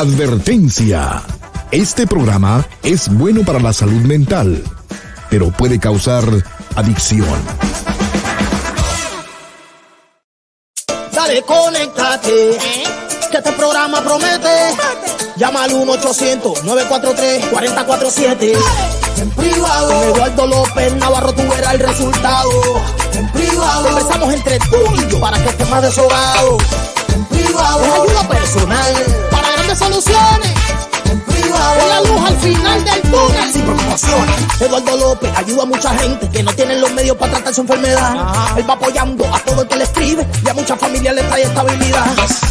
Advertencia. Este programa es bueno para la salud mental, pero puede causar adicción. Dale, conéctate. Que este programa promete. Llama al 1-800-943-4047. En privado. Con Eduardo López Navarro tú verás el resultado. En privado. Conversamos entre tú y yo para que estés más desahogado. En privado. Es ayuda personal grandes soluciones. En privado. la luz al final del túnel. Sin preocupaciones. Eduardo López ayuda a mucha gente que no tienen los medios para tratar su enfermedad. Él va apoyando a todo el que le escribe y a muchas familias le trae estabilidad.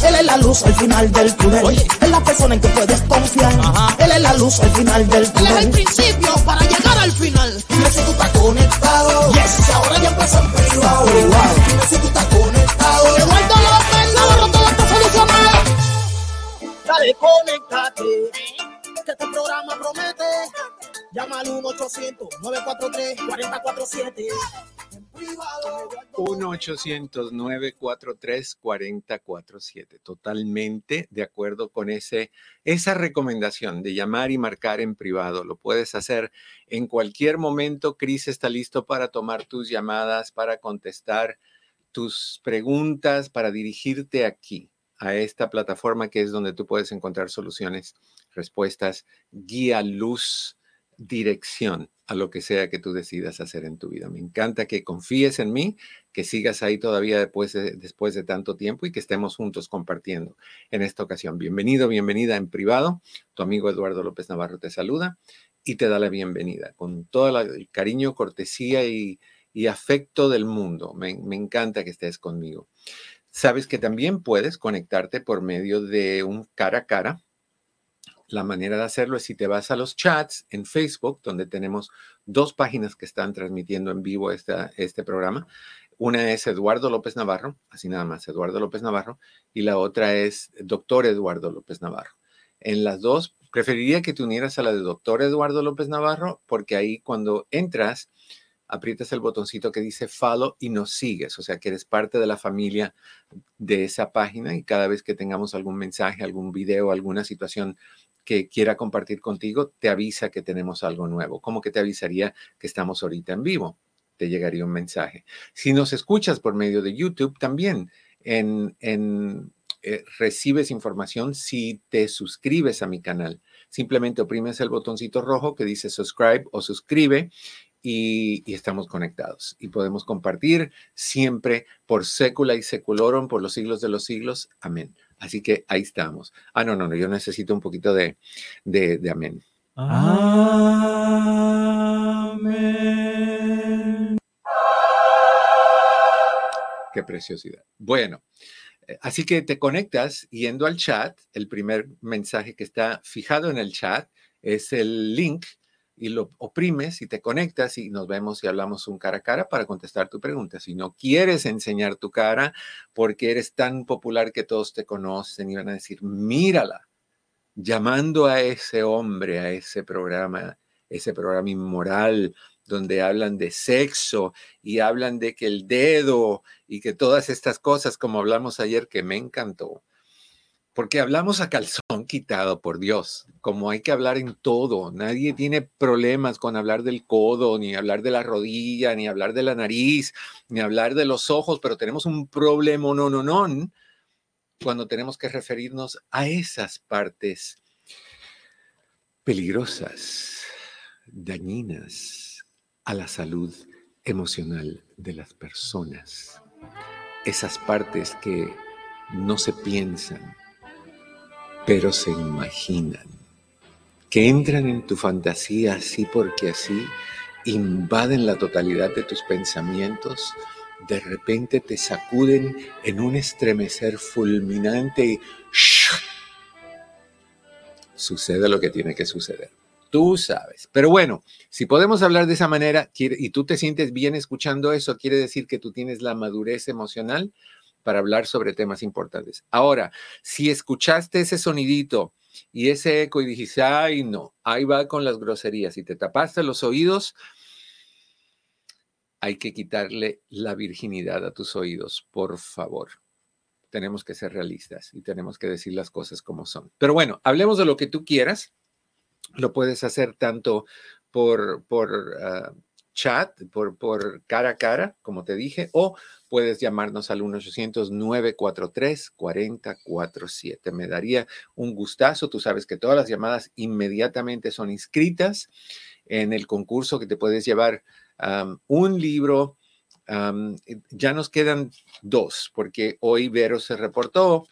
Él es la luz al final del túnel. Es la persona en que puedes confiar. Él es la luz al final del túnel. Él es el principio para llegar al final. Dime si tú estás conectado. Yes. Si ahora ya empieza en privado. Dime si tú estás conectado. Eduardo Dale, conéctate. Que este programa promete. Llama al 1-800-943-4047. En privado. 1-800-943-4047. Totalmente de acuerdo con ese, esa recomendación de llamar y marcar en privado. Lo puedes hacer en cualquier momento. Cris está listo para tomar tus llamadas, para contestar tus preguntas, para dirigirte aquí, a esta plataforma que es donde tú puedes encontrar soluciones, respuestas, guía, luz, dirección a lo que sea que tú decidas hacer en tu vida. Me encanta que confíes en mí, que sigas ahí todavía después de, después de tanto tiempo y que estemos juntos compartiendo en esta ocasión. Bienvenido, bienvenida en privado. Tu amigo Eduardo López Navarro te saluda y te da la bienvenida con todo el cariño, cortesía y, afecto del mundo. Me encanta que estés conmigo. Sabes que también puedes conectarte por medio de un cara a cara. La manera de hacerlo es si te vas a los chats en Facebook, donde tenemos dos páginas que están transmitiendo en vivo esta- este programa. Una es Eduardo López Navarro, así nada más, Eduardo López Navarro, y la otra es Doctor Eduardo López Navarro. En las dos, preferiría que te unieras a la de Doctor Eduardo López Navarro, porque ahí cuando entras, aprietas el botoncito que dice follow y nos sigues, o sea que eres parte de la familia de esa página y cada vez que tengamos algún mensaje, algún video, alguna situación que quiera compartir contigo, te avisa que tenemos algo nuevo. ¿Cómo que te avisaría que estamos ahorita en vivo? Te llegaría un mensaje. Si nos escuchas por medio de YouTube, también en, en, eh, recibes información si te suscribes a mi canal. Simplemente oprimes el botoncito rojo que dice subscribe o suscribe y, y estamos conectados y podemos compartir siempre por sécula y seculorum, por los siglos de los siglos. Amén. Así que ahí estamos. Ah, no, no, no, yo necesito un poquito de, de, de amén. Amén. Qué preciosidad. Bueno, eh, así que te conectas yendo al chat. El primer mensaje que está fijado en el chat es el link y lo oprimes y te conectas y nos vemos y hablamos un cara a cara para contestar tu pregunta. Si no quieres enseñar tu cara porque eres tan popular que todos te conocen y van a decir, mírala, llamando a ese hombre, a ese programa, ese programa inmoral donde hablan de sexo y hablan de que el dedo y que todas estas cosas, como hablamos ayer, que me encantó. Porque hablamos a calzón quitado, por Dios, como hay que hablar en todo. Nadie tiene problemas con hablar del codo, ni hablar de la rodilla, ni hablar de la nariz, ni hablar de los ojos, pero tenemos un problema no, no, no, cuando tenemos que referirnos a esas partes peligrosas, dañinas a la salud emocional de las personas. Esas partes que no se piensan, pero se imaginan, que entran en tu fantasía así porque así, invaden la totalidad de tus pensamientos, de repente te sacuden en un estremecer fulminante y ¡shh! sucede lo que tiene que suceder. Tú sabes. Pero bueno, si podemos hablar de esa manera y tú te sientes bien escuchando eso, quiere decir que tú tienes la madurez emocional para hablar sobre temas importantes. Ahora, si escuchaste ese sonidito y ese eco y dijiste, ay, no, ahí va con las groserías y te tapaste los oídos, hay que quitarle la virginidad a tus oídos, por favor. tenemos que ser realistas y tenemos que decir las cosas como son. Pero bueno, hablemos de lo que tú quieras. Lo puedes hacer tanto por, por ah, chat, por, por cara a cara, como te dije, o puedes llamarnos al 1-800-943-4047. Me daría un gustazo. Tú sabes que todas las llamadas inmediatamente son inscritas en el concurso que te puedes llevar un libro. ya nos quedan dos, porque hoy Vero se reportó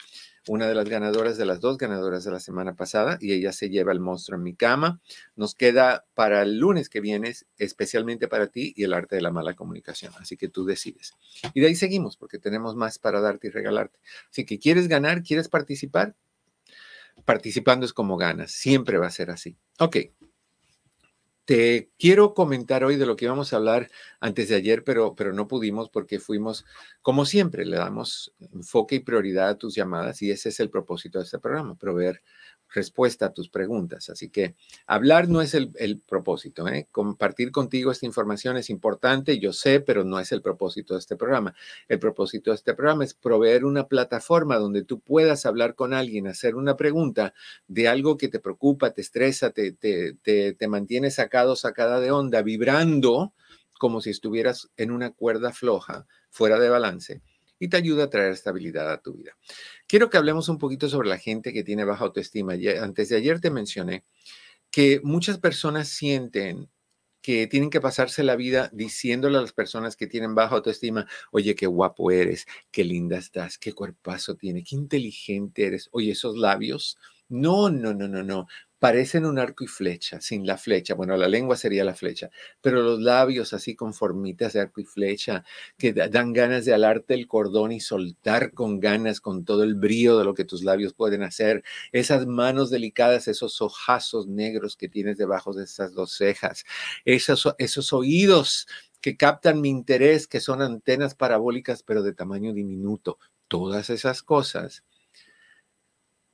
una de las ganadoras de las dos ganadoras de la semana pasada y ella se lleva el monstruo en mi cama. Nos queda para el lunes que viene, especialmente para ti y el arte de la mala comunicación. Así que tú decides. Y de ahí seguimos porque tenemos más para darte y regalarte. Así que quieres ganar, quieres participar. Participando es como ganas. Siempre va a ser así. Ok. Te quiero comentar hoy de lo que íbamos a hablar antes de ayer, pero, pero no pudimos porque fuimos, como siempre, le damos enfoque y prioridad a tus llamadas y ese es el propósito de este programa, proveer respuesta a tus preguntas. Así que hablar no es el, propósito. ¿eh? Compartir contigo esta información es importante, yo sé, pero no es el propósito de este programa. El propósito de este programa es proveer una plataforma donde tú puedas hablar con alguien, hacer una pregunta de algo que te preocupa, te estresa, te, te, te, te mantiene sacado, sacada de onda, vibrando como si estuvieras en una cuerda floja, fuera de balance y te ayuda a traer estabilidad a tu vida. Quiero que hablemos un poquito sobre la gente que tiene baja autoestima. Antes de ayer te mencioné que muchas personas sienten que tienen que pasarse la vida diciéndole a las personas que tienen baja autoestima, oye, qué guapo eres, qué linda estás, qué cuerpazo tiene, qué inteligente eres, oye, esos labios. No, no, no, no, no parecen un arco y flecha, sin la flecha. Bueno, la lengua sería la flecha, pero los labios así con formitas de arco y flecha, que dan ganas de alarte el cordón y soltar con ganas, con todo el brío de lo que tus labios pueden hacer. Esas manos delicadas, esos ojazos negros que tienes debajo de esas dos cejas, esos, esos oídos que captan mi interés, que son antenas parabólicas, pero de tamaño diminuto. Todas esas cosas.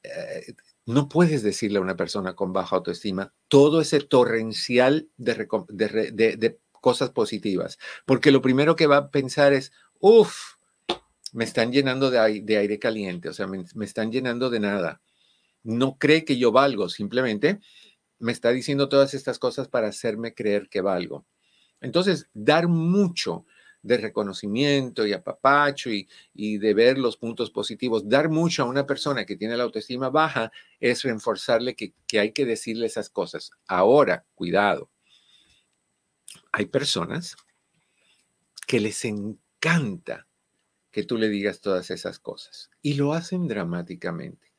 Eh, no puedes decirle a una persona con baja autoestima todo ese torrencial de, cosas positivas, porque lo primero que va a pensar es, uff, me están llenando de aire, caliente, o sea, me están llenando de nada. No cree que yo valgo, simplemente me está diciendo todas estas cosas para hacerme creer que valgo. Entonces, dar mucho de reconocimiento y apapacho y, y de ver los puntos positivos. Dar mucho a una persona que tiene la autoestima baja es reforzarle que, que hay que decirle esas cosas. Ahora, cuidado. Hay personas que les encanta que tú le digas todas esas cosas y lo hacen dramáticamente.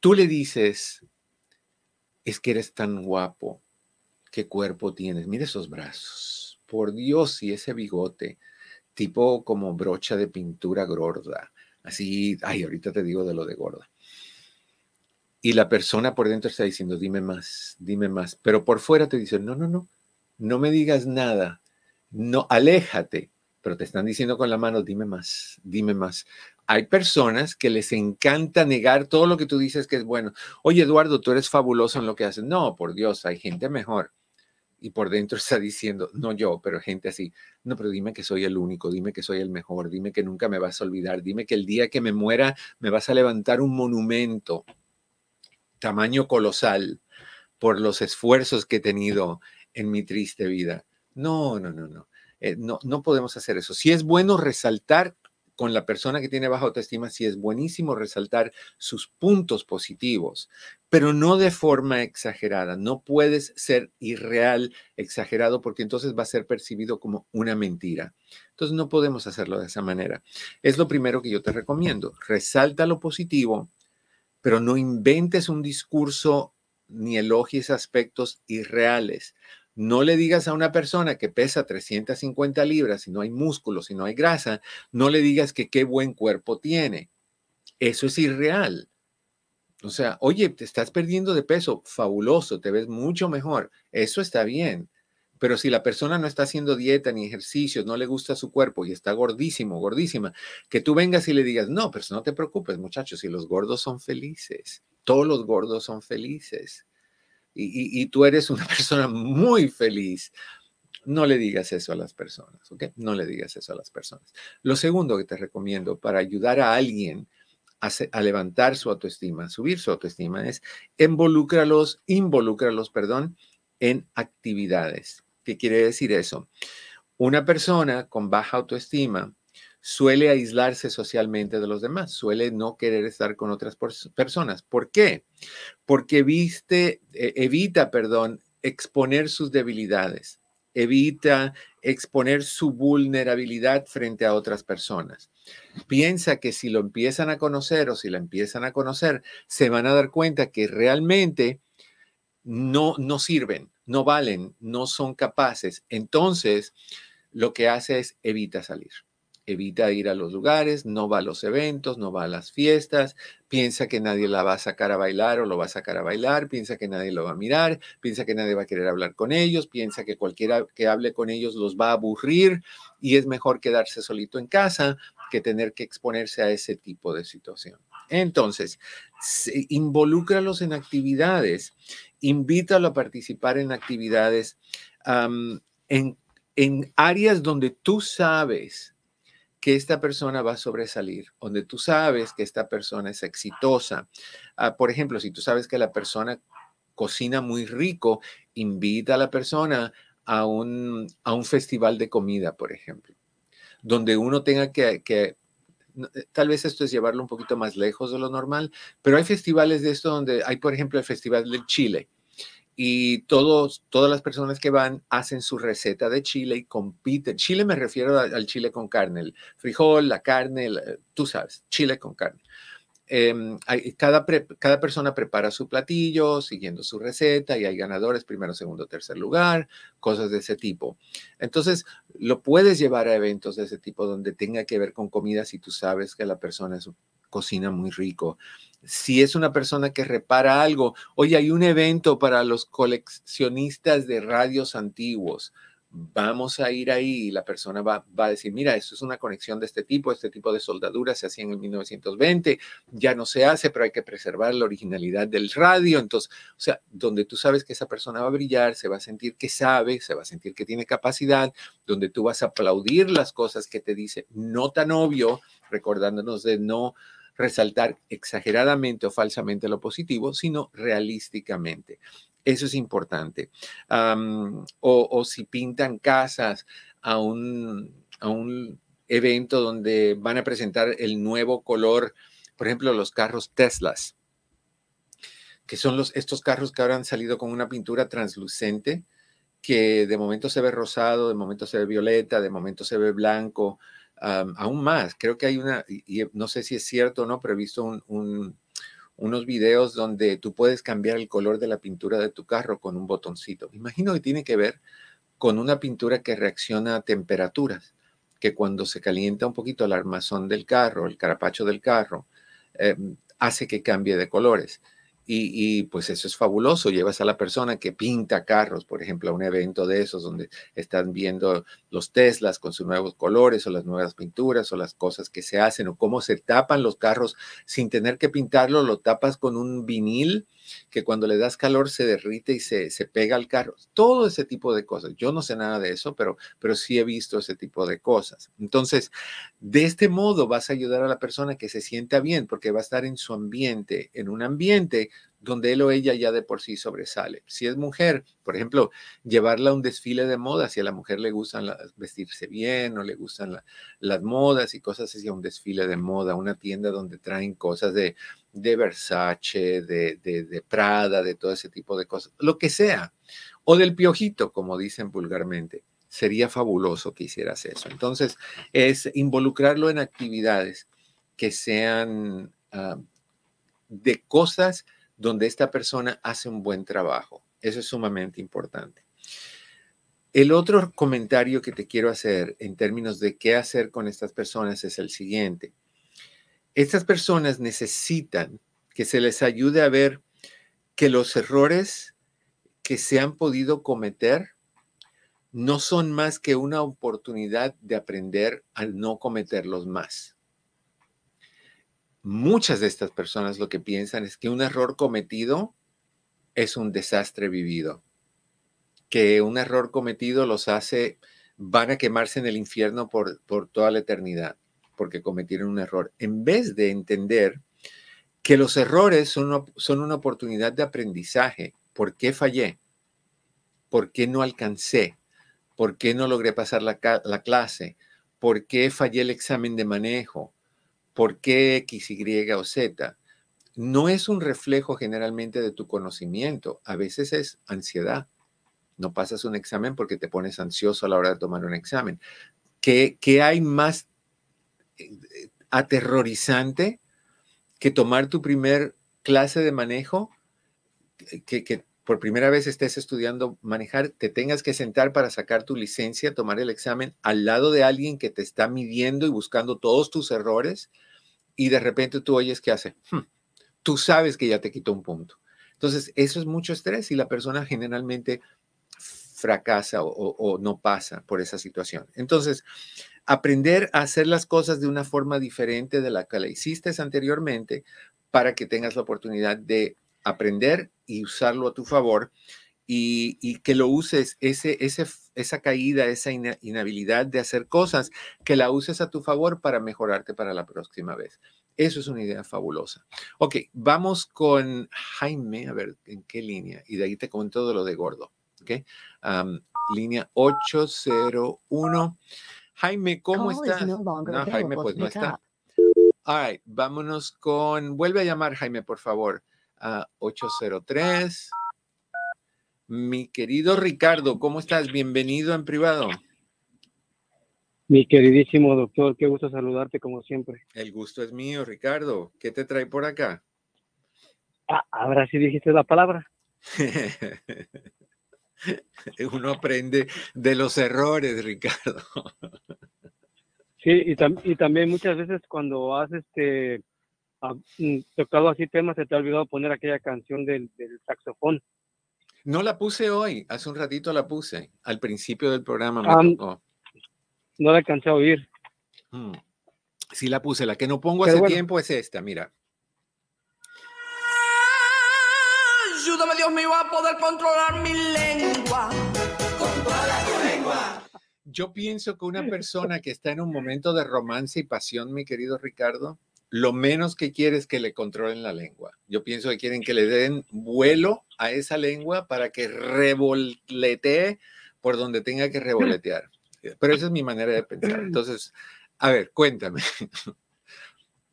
Tú le dices, es que eres tan guapo, qué cuerpo tienes, mira esos brazos por Dios, y ese bigote, tipo como brocha de pintura gorda, así, ay, ahorita te digo de lo de gorda. Y la persona por dentro está diciendo, dime más, dime más, pero por fuera te dice, no, no, no, no me digas nada, no, aléjate, pero te están diciendo con la mano, dime más, dime más. Hay personas que les encanta negar todo lo que tú dices que es bueno. Oye, Eduardo, tú eres fabuloso en lo que haces. No, por Dios, hay gente mejor y por dentro está diciendo, no yo, pero gente así, no, pero dime que soy el único, dime que soy el mejor, dime que nunca me vas a olvidar, dime que el día que me muera me vas a levantar un monumento tamaño colosal por los esfuerzos que he tenido en mi triste vida. No, no, no, no. Eh, no, no podemos hacer eso. Si es bueno resaltar con la persona que tiene baja autoestima, sí es buenísimo resaltar sus puntos positivos, pero no de forma exagerada. No puedes ser irreal, exagerado, porque entonces va a ser percibido como una mentira. Entonces no podemos hacerlo de esa manera. Es lo primero que yo te recomiendo. Resalta lo positivo, pero no inventes un discurso ni elogies aspectos irreales. No le digas a una persona que pesa 350 libras, si no hay músculo, si no hay grasa, no le digas que qué buen cuerpo tiene. Eso es irreal. O sea, oye, te estás perdiendo de peso, fabuloso, te ves mucho mejor. Eso está bien. Pero si la persona no está haciendo dieta ni ejercicios, no le gusta su cuerpo y está gordísimo, gordísima, que tú vengas y le digas, no, pero no te preocupes, muchachos, si los gordos son felices, todos los gordos son felices y, tú eres una persona muy feliz. No le digas eso a las personas, ¿ok? No le digas eso a las personas. Lo segundo que te recomiendo para ayudar a alguien a, levantar su autoestima, subir su autoestima, es involúcralos, involúcralos, perdón, en actividades. ¿Qué quiere decir eso? Una persona con baja autoestima suele aislarse socialmente de los demás, suele no querer estar con otras personas. ¿Por qué? Porque viste, e, evita, perdón, exponer sus debilidades, evita exponer su vulnerabilidad frente a otras personas. Piensa que si lo empiezan a conocer o si la empiezan a conocer, se van a dar cuenta que realmente no, no sirven, no valen, no son capaces. Entonces, lo que hace es evita salir evita ir a los lugares, no va a los eventos, no va a las fiestas, piensa que nadie la va a sacar a bailar o lo va a sacar a bailar, piensa que nadie lo va a mirar, piensa que nadie va a querer hablar con ellos, piensa que cualquiera que hable con ellos los va a aburrir y es mejor quedarse solito en casa que tener que exponerse a ese tipo de situación. Entonces, involúcralos en actividades, invítalo a participar en actividades en, en áreas donde tú sabes que esta persona va a sobresalir, donde tú sabes que esta persona es exitosa. Ah, por ejemplo, si tú sabes que la persona cocina muy rico, invita a la persona a un, a un festival de comida, por ejemplo, donde uno tenga que, que eh, tal vez esto es llevarlo un poquito más lejos de lo normal, pero hay festivales de esto donde hay, por ejemplo, el Festival del Chile, y todos, todas las personas que van hacen su receta de chile y compiten. Chile me refiero al chile con carne, el frijol, la carne, tú sabes, chile con carne. Em, cada, cada persona prepara su platillo siguiendo su receta y hay ganadores, primero, segundo, tercer lugar, cosas de ese tipo. Entonces, lo puedes llevar a eventos de ese tipo donde tenga que ver con comida si tú sabes que la persona es cocina muy rico. Si es una persona que repara algo, oye, hay un evento para los coleccionistas de radios antiguos. Vamos a ir ahí y la persona va, a decir, mira, esto es una conexión de este tipo, este tipo de soldadura se hacía en el 1920, ya no se hace, pero hay que preservar la originalidad del radio. Entonces, o sea, donde tú sabes que esa persona va a brillar, se va a sentir que sabe, se va a sentir que tiene capacidad, donde tú vas a aplaudir las cosas que te dice, no tan obvio, recordándonos de no resaltar exageradamente o falsamente lo positivo, sino realísticamente. Eso es importante. o, si pintan casas a un, a un evento donde van a presentar el nuevo color, por ejemplo, los carros Teslas, que son los, estos carros que ahora han salido con una pintura translucente, que de momento se ve rosado, de momento se ve violeta, de momento se ve blanco, aún más. Creo que hay una, y, no sé si es cierto o no, pero he visto unos videos donde tú puedes cambiar el color de la pintura de tu carro con un botoncito. Imagino que tiene que ver con una pintura que reacciona a temperaturas, que cuando se calienta un poquito el armazón del carro, el carapacho del carro, em, hace que cambie de colores. Y, pues eso es fabuloso. Llevas a la persona que pinta carros, por ejemplo, a un evento de esos donde están viendo los Teslas con sus nuevos colores o las nuevas pinturas o las cosas que se hacen o cómo se tapan los carros sin tener que pintarlo, lo tapas con un vinil que cuando le das calor se derrite y se, se pega al carro. Todo ese tipo de cosas. Yo no sé nada de eso, pero, pero sí he visto ese tipo de cosas. Entonces, de este modo vas a ayudar a la persona que se sienta bien porque va a estar en su ambiente, en un ambiente donde él o ella ya de por sí sobresale. Si es mujer, por ejemplo, llevarla a un desfile de moda, si a la mujer le gustan vestirse bien o le gustan las modas y cosas así, un desfile de moda, una tienda donde traen cosas de, de Versace, de, de, de Prada, de todo ese tipo de cosas, lo que sea, o del piojito, como dicen vulgarmente. Sería fabuloso que hicieras eso. Entonces, es involucrarlo en actividades que sean ah, de cosas donde esta persona hace un buen trabajo. Eso es sumamente importante. El otro comentario que te quiero hacer en términos de qué hacer con estas personas es el siguiente. Estas personas necesitan que se les ayude a ver que los errores que se han podido cometer no son más que una oportunidad de aprender a no cometerlos más muchas de estas personas lo que piensan es que un error cometido es un desastre vivido. que un error cometido los hace, van a quemarse en el infierno por, por toda la eternidad, porque cometieron un error. En vez de entender que los errores son son una oportunidad de aprendizaje. ¿Por qué fallé? ¿Por qué no alcancé? ¿Por qué no logré pasar la, clase? ¿Por qué fallé el examen de manejo? ¿Por qué X, Y o Z? No es un reflejo generalmente de tu conocimiento, a veces es ansiedad. No pasas un examen porque te pones ansioso a la hora de tomar un examen. ¿Qué, qué hay más eh, aterrorizante que tomar tu primer clase de manejo, que, que por primera vez estés estudiando manejar, te tengas que sentar para sacar tu licencia, tomar el examen al lado de alguien que te está midiendo y buscando todos tus errores y de repente tú oyes que hace, hmm, tú sabes que ya te quitó un punto. Entonces, eso es mucho estrés y la persona generalmente fracasa o, no pasa por esa situación. Entonces, aprender a hacer las cosas de una forma diferente de la que la hiciste anteriormente para que tengas la oportunidad de aprender y usarlo a tu favor y, que lo uses, ese, ese, esa caída, esa inhabilidad de hacer cosas, que la uses a tu favor para mejorarte para la próxima vez. Eso es una idea fabulosa. Ok, vamos con Jaime, a ver en qué línea, y de ahí te comento todo lo de gordo. Ok, línea 801. Jaime, ¿cómo estás? No, Jaime, pues no está. All right, vámonos con, vuelve a llamar Jaime, por favor a 803. Mi querido Ricardo, ¿cómo estás? Bienvenido en privado. Mi queridísimo doctor, qué gusto saludarte como siempre. El gusto es mío, Ricardo. ¿Qué te trae por acá? Ah, ahora sí dijiste la palabra. Uno aprende de los errores, Ricardo. sí, y, y también muchas veces cuando haces este Mm, tocado así temas, se te ha olvidado poner aquella canción del, saxofón. No la puse hoy, hace un ratito la puse, al principio del programa No la alcancé a oír. Mm. Sí la puse, la que no pongo hace tiempo es esta, mira. Ayúdame Dios mío a poder controlar mi lengua. Controla tu lengua. Yo pienso que una persona que está en un momento de romance y pasión, mi querido Ricardo, lo menos que quiere es que le controlen la lengua. Yo pienso que quieren que le den vuelo a esa lengua para que revoletee por donde tenga que revoletear. Pero esa es mi manera de pensar. Entonces, a ver, cuéntame.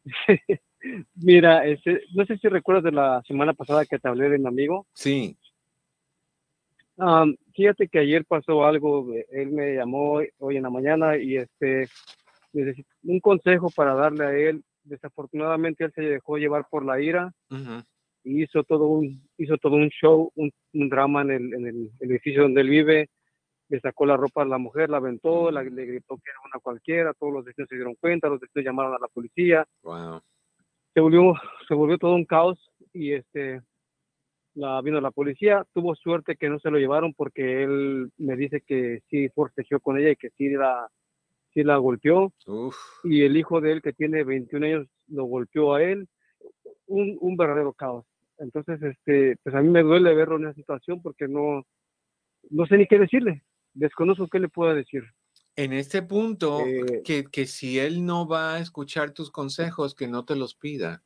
Mira, este, no sé si recuerdas de la semana pasada que te hablé de mi amigo. Sí. fíjate que ayer pasó algo, él me llamó hoy en la mañana y este necesito un consejo para darle a él desafortunadamente él se dejó llevar por la ira y hizo todo un hizo todo un show, un, drama en el, en el, edificio donde él vive. Le sacó la ropa a la mujer, la aventó, le gritó que era una cualquiera, todos los vecinos se dieron cuenta, los vecinos llamaron a la policía. Se volvió se volvió todo un caos y este la vino la policía, tuvo suerte que no se lo llevaron porque él me dice que sí forcejeó con ella y que sí la sí la golpeó. Y el hijo de él, que tiene 21 años, lo golpeó a él. Un, un, verdadero caos. Entonces, este, pues a mí me duele verlo en esa situación porque no, no sé ni qué decirle. Desconozco qué le puedo decir. En este punto, eh, que, que si él no va a escuchar tus consejos, que no te los pida.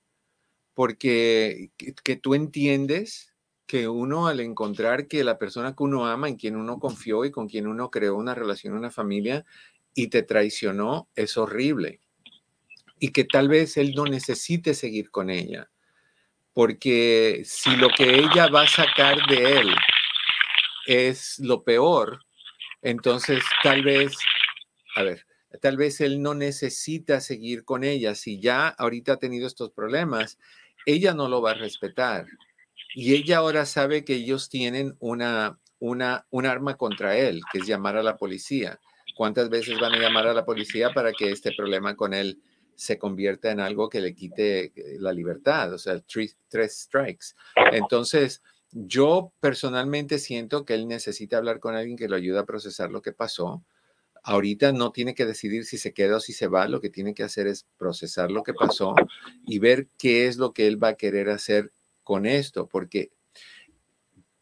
Porque que, que tú entiendes que uno al encontrar que la persona que uno ama, en quien uno confió y con quien uno creó una relación, una familia, y te traicionó, es horrible. Y que tal vez él no necesite seguir con ella, porque si lo que ella va a sacar de él es lo peor, entonces tal vez, a ver, tal vez él no necesita seguir con ella. Si ya ahorita ha tenido estos problemas, ella no lo va a respetar. Y ella ahora sabe que ellos tienen una, una, un arma contra él, que es llamar a la policía. ¿Cuántas veces van a llamar a la policía para que este problema con él se convierta en algo que le quite eh, la libertad? O sea, tres, strikes. Entonces, yo personalmente siento que él necesita hablar con alguien que lo ayude a procesar lo que pasó. Ahorita no tiene que decidir si se queda o si se va, lo que tiene que hacer es procesar lo que pasó y ver qué es lo que él va a querer hacer con esto, porque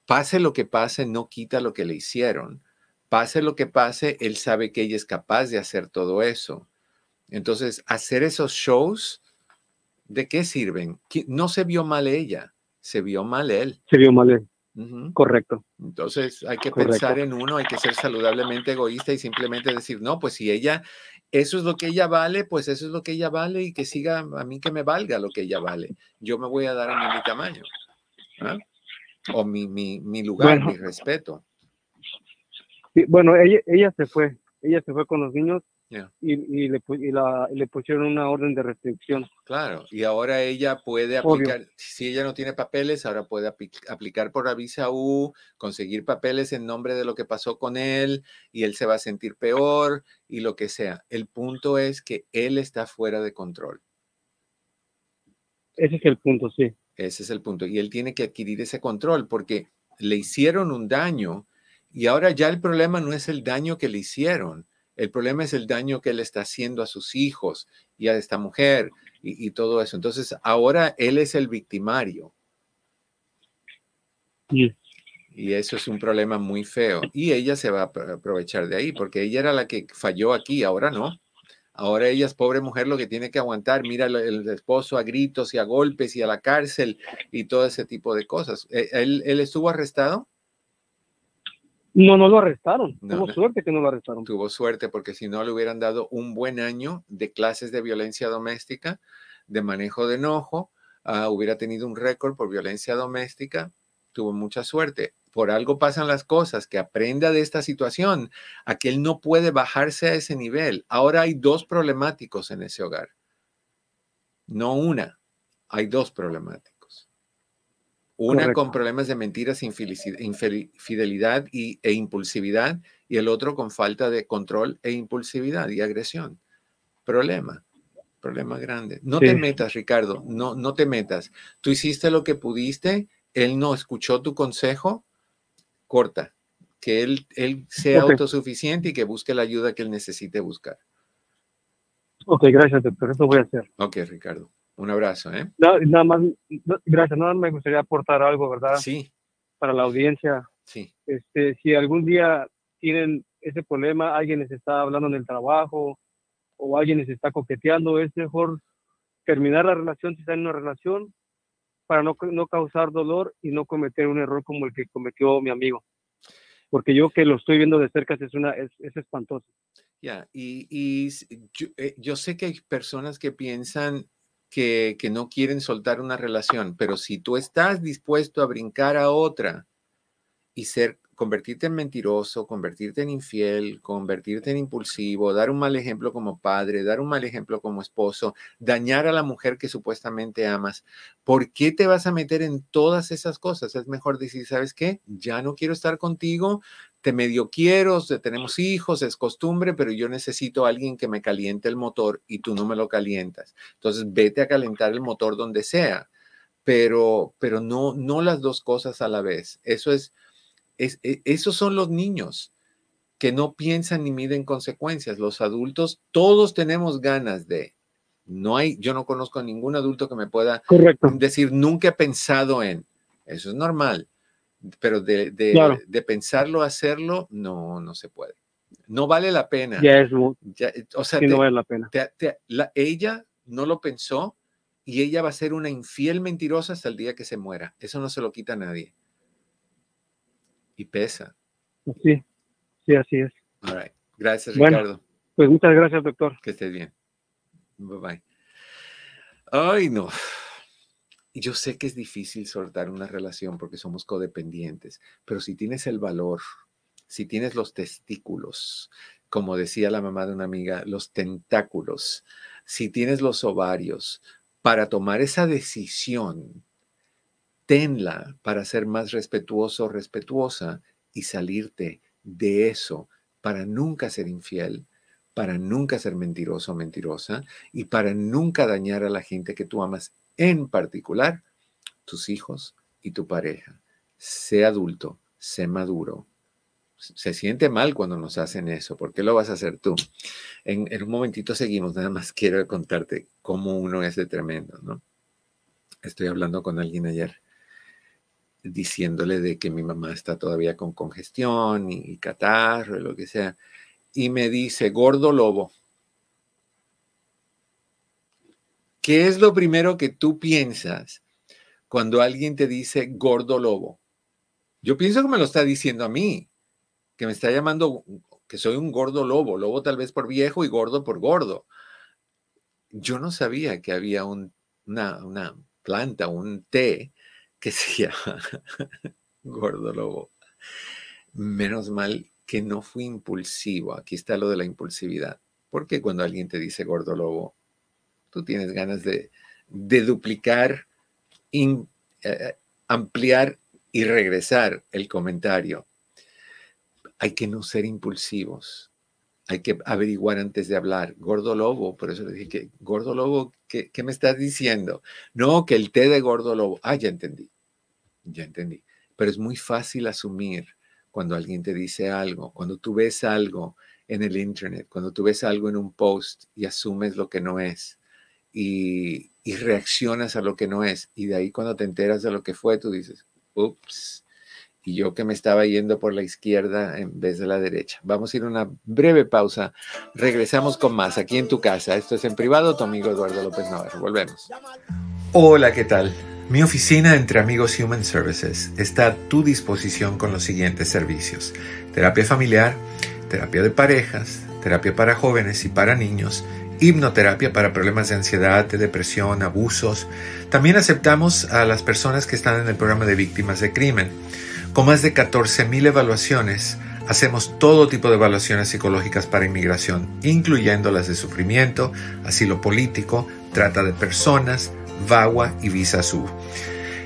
pase lo que pase, no quita lo que le hicieron. Pase lo que pase, él sabe que ella es capaz de hacer todo eso. Entonces, hacer esos shows, ¿de qué sirven? No se vio mal ella, se vio mal él. Se vio mal él. Correcto. Entonces hay que pensar en uno, hay que ser saludablemente egoísta y simplemente decir, no, pues si ella, eso es lo que ella vale, pues eso es lo que ella vale y que siga a mí que me valga lo que ella vale. Yo me voy a dar a mi tamaño. O mi, mi, mi lugar, mi respeto. Bueno, ella, ella se fue, ella se fue con los niños y, le, le, pusieron una orden de restricción. Claro, y ahora ella puede aplicar, si ella no tiene papeles, ahora puede aplicar por la visa U, conseguir papeles en nombre de lo que pasó con él y él se va a sentir peor y lo que sea. El punto es que él está fuera de control. Ese es el punto, sí. Ese es el punto. Y él tiene que adquirir ese control porque le hicieron un daño y ahora ya el problema no es el daño que le hicieron el problema es el daño que él está haciendo a sus hijos y a esta mujer y, todo eso. Entonces, ahora él es el victimario. Y eso es un problema muy feo. Y ella se va a aprovechar de ahí, porque ella era la que falló aquí, ahora no. Ahora ella es pobre mujer lo que tiene que aguantar. Mira el, esposo a gritos y a golpes y a la cárcel y todo ese tipo de cosas. ¿E, ¿Él, él estuvo arrestado? No, no lo arrestaron. tuvo suerte que no lo arrestaron. Tuvo suerte porque si no le hubieran dado un buen año de clases de violencia doméstica, de manejo de enojo, ah, hubiera tenido un récord por violencia doméstica. Tuvo mucha suerte. Por algo pasan las cosas, que aprenda de esta situación, a que él no puede bajarse a ese nivel. Ahora hay dos problemáticos en ese hogar. No una, hay dos problemáticos. Una con problemas de mentiras, infidelidad y, e impulsividad, y el otro con falta de control e impulsividad y agresión. Problema, problema grande. No te metas, Ricardo, no, no te metas. Tú hiciste lo que pudiste, él no escuchó tu consejo, corta. Que él, él sea autosuficiente y que busque la ayuda que él necesite buscar. Ok, gracias, doctor. Eso voy a hacer. Ok, Ricardo. Un abrazo, ¿eh? nada más, gracias, nada más me gustaría aportar algo, ¿verdad? Sí. Para la audiencia. Sí. Este, si algún día tienen ese problema, alguien les está hablando en el trabajo o alguien les está coqueteando, es mejor terminar la relación si está en una relación para no, no causar dolor y no cometer un error como el que cometió mi amigo. Porque yo que lo estoy viendo de cerca es, una, es, es espantoso. Ya, y, y yo, eh, yo, sé que hay personas que piensan que, no quieren soltar una relación, pero si tú estás dispuesto a brincar a otra y ser, convertirte en mentiroso, convertirte en infiel, convertirte en impulsivo, dar un mal ejemplo como padre, dar un mal ejemplo como esposo, dañar a la mujer que supuestamente amas, ¿por qué te vas a meter en todas esas cosas? Es mejor decir, ¿sabes qué? Ya no quiero estar contigo, te medio quiero, tenemos hijos, es costumbre, pero yo necesito alguien que me caliente el motor y tú no me lo calientas. Entonces, vete a calentar el motor donde sea, pero, pero no, no las dos cosas a la vez. Eso es, es, e, esos son los niños que no piensan ni miden consecuencias. Los adultos, todos tenemos ganas de. No hay, yo no conozco a ningún adulto que me pueda decir, nunca he pensado en. Eso es normal pero de, de, de, pensarlo, hacerlo, no, no se puede. No vale la pena. Ya es, o sea, no vale la pena. ella no lo pensó y ella va a ser una infiel mentirosa hasta el día que se muera. Eso no se lo quita a nadie. Y pesa. Sí, sí, así es. All Gracias, Ricardo. Pues muchas gracias, doctor. Que estés bien. Bye bye. Ay, no yo sé que es difícil soltar una relación porque somos codependientes, pero si tienes el valor, si tienes los testículos, como decía la mamá de una amiga, los tentáculos, si tienes los ovarios para tomar esa decisión, tenla para ser más respetuoso respetuosa y salirte de eso para nunca ser infiel, para nunca ser mentiroso o mentirosa y para nunca dañar a la gente que tú amas en particular tus hijos y tu pareja. Sé adulto, sé maduro. Se siente mal cuando nos hacen eso. ¿Por qué lo vas a hacer tú? En, un momentito seguimos. Nada más quiero contarte cómo uno es de tremendo, ¿no? Estoy hablando con alguien ayer diciéndole de que mi mamá está todavía con congestión y, catarro lo que sea. Y me dice, gordo lobo, ¿qué es lo primero que tú piensas cuando alguien te dice gordo lobo? Yo pienso que me lo está diciendo a mí, que me está llamando que soy un gordo lobo, lobo tal vez por viejo y gordo por gordo. Yo no sabía que había una, una planta, un té que se llama gordo lobo. Menos mal que no fui impulsivo. Aquí está lo de la impulsividad. Porque cuando alguien te dice gordo lobo, tú tienes ganas de, duplicar, eh, ampliar y regresar el comentario. Hay que no ser impulsivos. Hay que averiguar antes de hablar. Gordo lobo, por eso le dije que, gordo lobo, ¿qué, ¿qué, me estás diciendo? No, que el té de gordo lobo. Ah, ya entendí. Ya entendí. Pero es muy fácil asumir cuando alguien te dice algo, cuando tú ves algo en el Internet, cuando tú ves algo en un post y asumes lo que no es y, y reaccionas a lo que no es. Y de ahí cuando te enteras de lo que fue, tú dices, ups, y yo que me estaba yendo por la izquierda en vez de la derecha. Vamos a ir a una breve pausa. Regresamos con más aquí en tu casa. Esto es en privado, tu amigo Eduardo López Navarro. Volvemos. Hola, ¿qué tal? Mi oficina entre amigos Human Services está a tu disposición con los siguientes servicios. Terapia familiar, terapia de parejas, terapia para jóvenes y para niños, hipnoterapia para problemas de ansiedad, de depresión, abusos. También aceptamos a las personas que están en el programa de víctimas de crimen. Con más de 14.000 evaluaciones, hacemos todo tipo de evaluaciones psicológicas para inmigración, incluyendo las de sufrimiento, asilo político, trata de personas, VAWA y Visa Sur.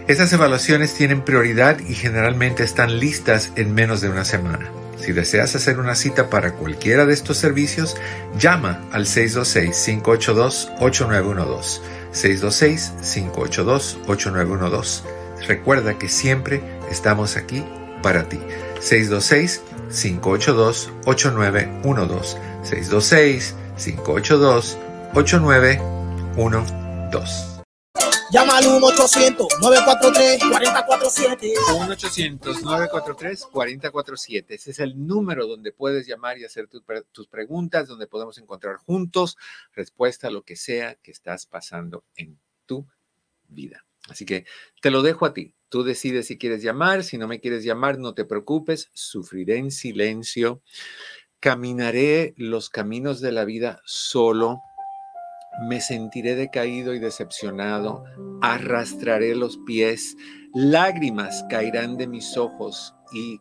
Estas evaluaciones tienen prioridad y generalmente están listas en menos de una semana. Si deseas hacer una cita para cualquiera de estos servicios, llama al 626-582-8912. 626-582-8912. Recuerda que siempre estamos aquí para ti. 626-582-8912. 626-582-8912. Llama al 1-800-943-4047. 1-800-943-4047. Ese es el número donde puedes llamar y hacer tus preguntas, donde podemos encontrar juntos respuesta a lo que sea que estás pasando en tu vida. Así que te lo dejo a ti. Tú decides si quieres llamar. Si no me quieres llamar, no te preocupes. Sufriré en silencio. Caminaré los caminos de la vida solo me sentiré decaído y decepcionado, arrastraré los pies, lágrimas caerán de mis ojos y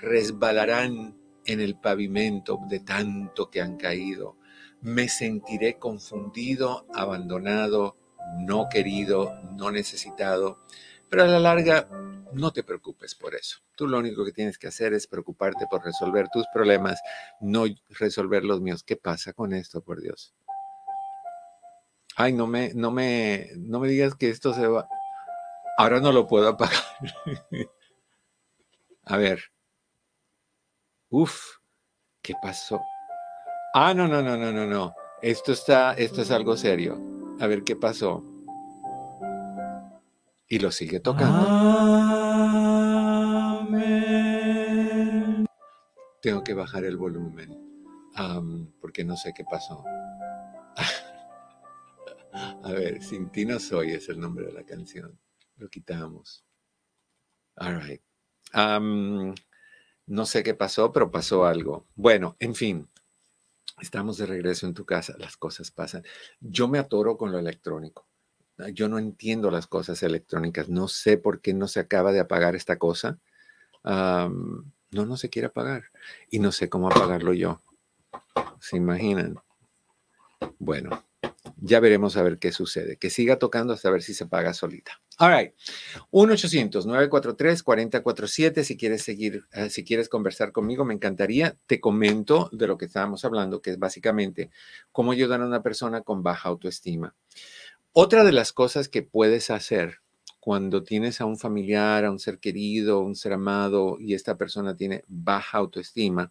resbalarán en el pavimento de tanto que han caído. Me sentiré confundido, abandonado, no querido, no necesitado, pero a la larga no te preocupes por eso. Tú lo único que tienes que hacer es preocuparte por resolver tus problemas, no resolver los míos. ¿Qué pasa con esto, por Dios? Ay, no me, no me, no me digas que esto se va. Ahora no lo puedo apagar. A ver. Uf, ¿qué pasó? Ah, no, no, no, no, no, no. Esto está, esto es algo serio. A ver qué pasó. Y lo sigue tocando. Tengo que bajar el volumen porque no sé qué pasó. A ver, Sin ti no soy es el nombre de la canción. Lo quitamos. All right. no sé qué pasó, pero pasó algo. Bueno, en fin, estamos de regreso en tu casa. Las cosas pasan. Yo me atoro con lo electrónico. Yo no entiendo las cosas electrónicas. No sé por qué no se acaba de apagar esta cosa. no, no se quiere apagar. Y no sé cómo apagarlo yo. ¿Se imaginan? Bueno, ya veremos a ver qué sucede. Que siga tocando hasta ver si se paga solita. All right. 1-800-943-4047. Si quieres seguir, eh, si quieres conversar conmigo, me encantaría. Te comento de lo que estábamos hablando, que es básicamente cómo ayudar a una persona con baja autoestima. Otra de las cosas que puedes hacer cuando tienes a un familiar, a un ser querido, un ser amado y esta persona tiene baja autoestima,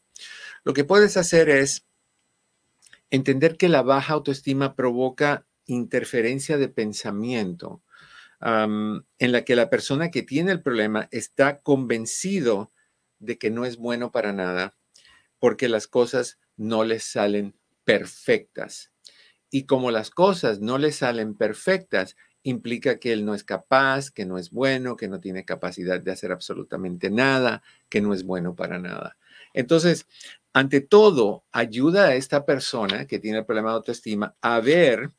lo que puedes hacer es entender que la baja autoestima provoca interferencia de pensamiento en la que la persona que tiene el problema está convencido de que no es bueno para nada porque las cosas no les salen perfectas. Y como las cosas no le salen perfectas, implica que él no es capaz, que no es bueno, que no tiene capacidad de hacer absolutamente nada, que no es bueno para nada. Entonces, ante todo, ayuda a esta persona que tiene el problema de autoestima a ver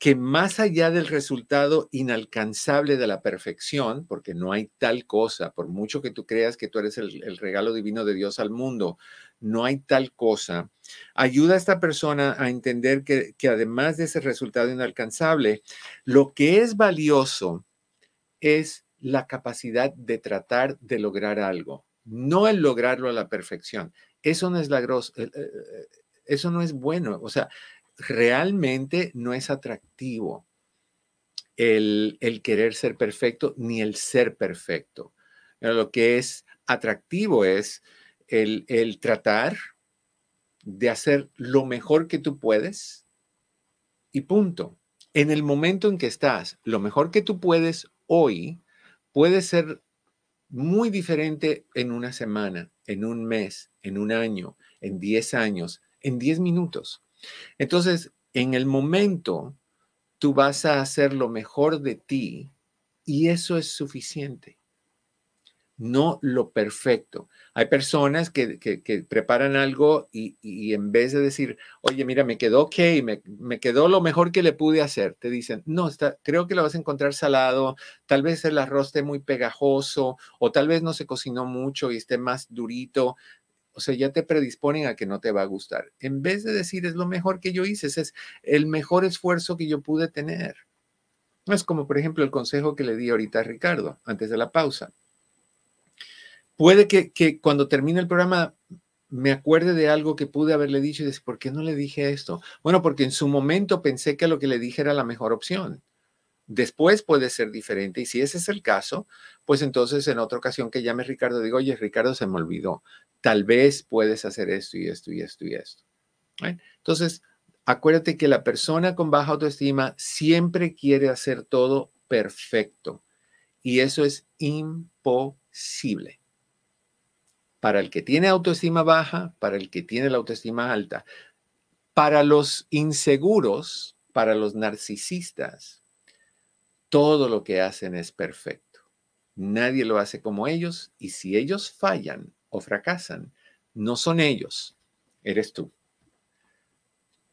que más allá del resultado inalcanzable de la perfección, porque no hay tal cosa, por mucho que tú creas que tú eres el, regalo divino de Dios al mundo, no hay tal cosa, ayuda a esta persona a entender que, además de ese resultado inalcanzable, lo que es valioso es la capacidad de tratar de lograr algo, no el lograrlo a la perfección. Eso no es la eh, eh, eh, eso no es bueno. O sea, realmente no es atractivo el, querer ser perfecto ni el ser perfecto. Lo que es atractivo es el, el tratar de hacer lo mejor que tú puedes y punto. En el momento en que estás, lo mejor que tú puedes hoy puede ser muy diferente en una semana, en un mes, en un año, en 10 años, en 10 minutos. Entonces, en el momento, tú vas a hacer lo mejor de ti y eso es suficiente. No lo perfecto. Hay personas que, preparan algo y, en vez de decir, oye, mira, me quedó ok, me, me, quedó lo mejor que le pude hacer, te dicen, no, está, creo que lo vas a encontrar salado, tal vez el arroz esté muy pegajoso o tal vez no se cocinó mucho y esté más durito o sea, ya te predisponen a que no te va a gustar. En vez de decir es lo mejor que yo hice, es el mejor esfuerzo que yo pude tener. Es como, por ejemplo, el consejo que le di ahorita a Ricardo antes de la pausa. Puede que, cuando termine el programa me acuerde de algo que pude haberle dicho y decir, ¿por qué no le dije esto? Bueno, porque en su momento pensé que lo que le dije era la mejor opción. Después puede ser diferente y si ese es el caso, pues entonces en otra ocasión que llame Ricardo, digo, oye, Ricardo se me olvidó, tal vez puedes hacer esto y esto y esto y esto. Entonces, acuérdate que la persona con baja autoestima siempre quiere hacer todo perfecto y eso es imposible. Para el que tiene autoestima baja, para el que tiene la autoestima alta, para los inseguros, para los narcisistas, todo lo que hacen es perfecto. Nadie lo hace como ellos y si ellos fallan, o fracasan. No son ellos, eres tú.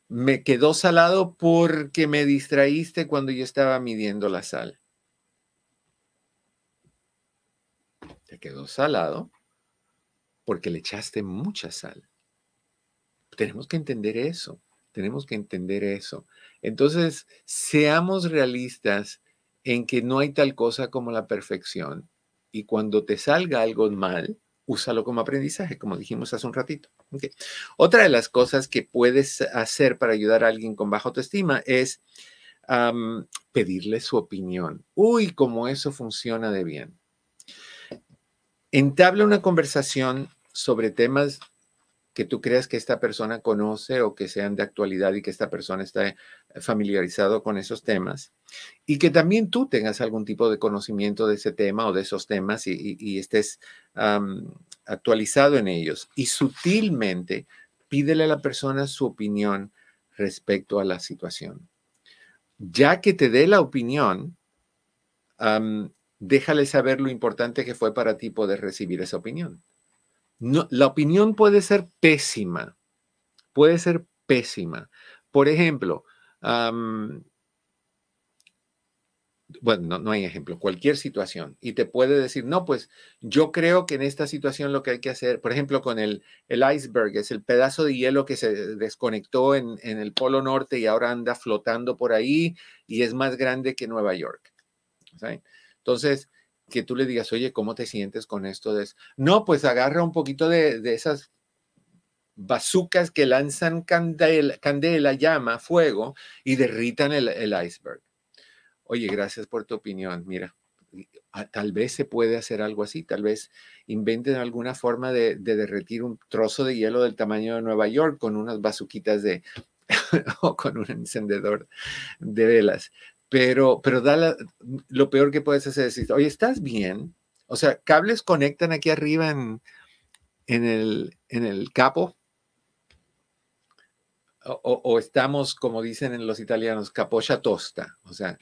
Me quedó salado porque me distraíste cuando yo estaba midiendo la sal. Te quedó salado porque le echaste mucha sal. Tenemos que entender eso. Tenemos que entender eso. Entonces, seamos realistas en que no hay tal cosa como la perfección. Y cuando te salga algo mal, úsalo como aprendizaje, como dijimos hace un ratito. Otra de las cosas que puedes hacer para ayudar a alguien con baja autoestima es pedirle su opinión. Uy, cómo eso funciona de bien. Entabla una conversación sobre temas que tú creas que esta persona conoce o que sean de actualidad y que esta persona está familiarizado con esos temas y que también tú tengas algún tipo de conocimiento de ese tema o de esos temas y, estés actualizado en ellos. Y sutilmente pídele a la persona su opinión respecto a la situación. Ya que te dé la opinión, déjale saber lo importante que fue para ti poder recibir esa opinión la opinión puede ser pésima, puede ser pésima. Por ejemplo, bueno, no, hay ejemplo, cualquier situación, y te puede decir, no, pues yo creo que en esta situación lo que hay que hacer, por ejemplo, con el, el iceberg, es el pedazo de hielo que se desconectó en, en, el Polo Norte y ahora anda flotando por ahí y es más grande que Nueva York. Entonces, que tú le digas, oye, ¿cómo te sientes con esto? De No, pues agarra un poquito de, esas bazucas que lanzan candela, candela, llama, fuego y derritan el, iceberg. Oye, gracias por tu opinión. Mira, tal vez se puede hacer algo así, tal vez inventen alguna forma de, de, derretir un trozo de hielo del tamaño de Nueva York con unas bazuquitas de o con un encendedor de velas. Pero, pero da lo peor que puedes hacer es decir, oye, ¿estás bien? O sea, cables conectan aquí arriba en, en, el, en el capo. O, estamos, como dicen en los italianos, capocha tosta. O sea,